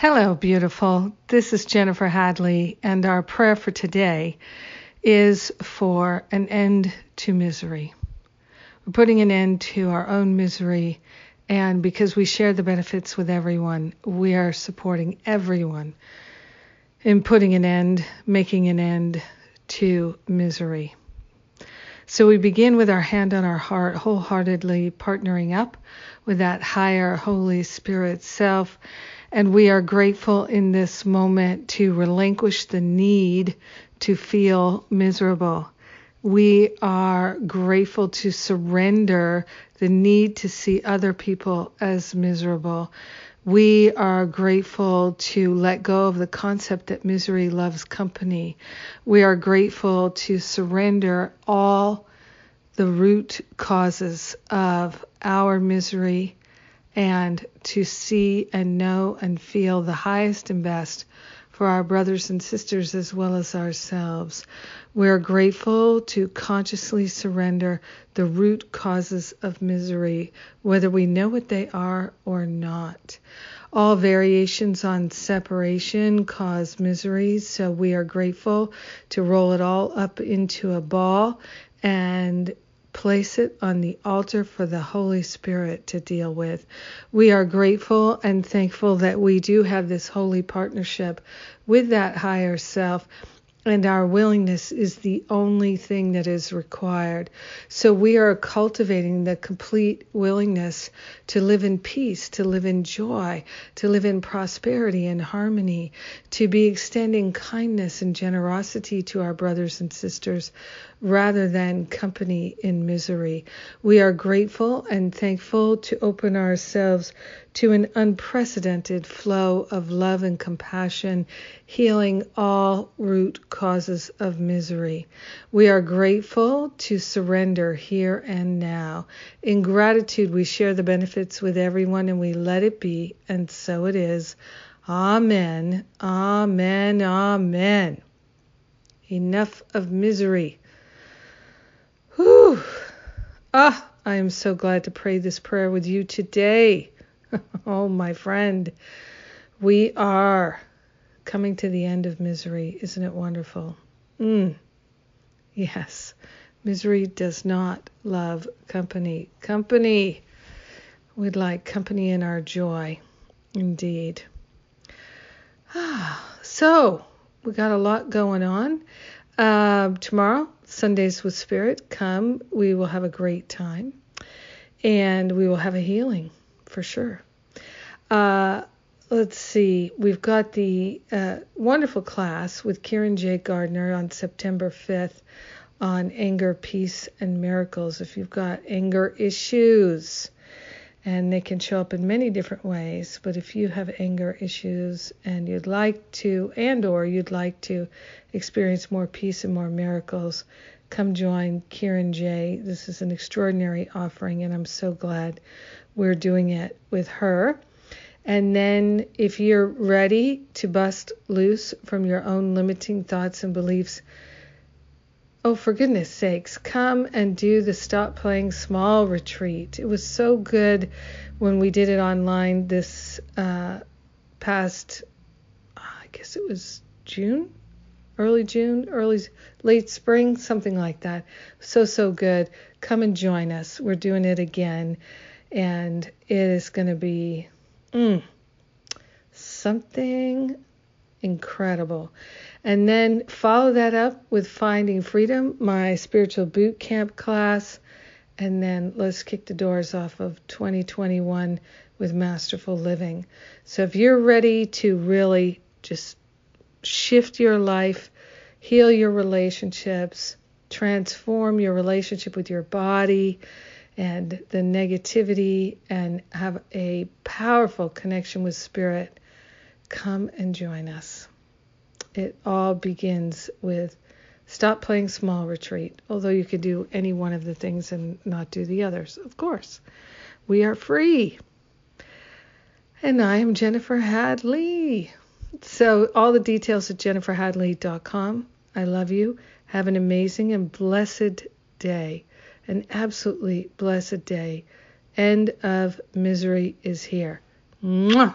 Hello, beautiful. This is Jennifer Hadley, and our prayer for today is for an end to misery. We're putting an end to our own misery, and because we share the benefits with everyone, we are supporting everyone in putting an end, making an end to misery. So we begin with our hand on our heart, wholeheartedly partnering up with that higher Holy Spirit self and we are grateful in this moment to relinquish the need to feel miserable. We are grateful to surrender the need to see other people as miserable. We are grateful to let go of the concept that misery loves company. We are grateful to surrender all the root causes of our misery and to see and know and feel the highest and best for our brothers and sisters as well as ourselves. We're grateful to consciously surrender the root causes of misery, whether we know what they are or not. All variations on separation cause misery, so we are grateful to roll it all up into a ball and place it on the altar for the Holy Spirit to deal with. We are grateful and thankful that we do have this holy partnership with that higher self and our willingness is the only thing that is required. So we are cultivating the complete willingness to live in peace, to live in joy, to live in prosperity and harmony, to be extending kindness and generosity to our brothers and sisters rather than company in misery. We are grateful and thankful to open ourselves to an unprecedented flow of love and compassion, healing all root causes of misery. We are grateful to surrender here and now. In gratitude, we share the benefits with everyone and we let it be, and so it is. Amen. Amen. Amen. Enough of misery. Whew. Ah, I am so glad to pray this prayer with you today. oh, my friend, we are coming to the end of misery. Isn't it wonderful? Mm. Yes, misery does not love company. Company. We'd like company in our joy. Indeed. Ah, so, we got a lot going on. Uh, tomorrow, Sundays with Spirit, come. We will have a great time. And we will have a healing for sure. Uh, let's see. We've got the uh, wonderful class with Kieran J. Gardner on September 5th on anger, peace, and miracles. If you've got anger issues, and they can show up in many different ways but if you have anger issues and you'd like to and or you'd like to experience more peace and more miracles come join kieran j this is an extraordinary offering and i'm so glad we're doing it with her and then if you're ready to bust loose from your own limiting thoughts and beliefs Oh, for goodness sakes, come and do the Stop Playing Small retreat. It was so good when we did it online this uh, past, I guess it was June, early June, early, late spring, something like that. So, so good. Come and join us. We're doing it again, and it is going to be mm, something incredible. And then follow that up with Finding Freedom, my spiritual boot camp class. And then let's kick the doors off of 2021 with Masterful Living. So if you're ready to really just shift your life, heal your relationships, transform your relationship with your body and the negativity, and have a powerful connection with spirit, come and join us it all begins with stop playing small retreat, although you could do any one of the things and not do the others, of course. We are free. And I am Jennifer Hadley. So, all the details at jenniferhadley.com. I love you. Have an amazing and blessed day. An absolutely blessed day. End of misery is here. Mwah!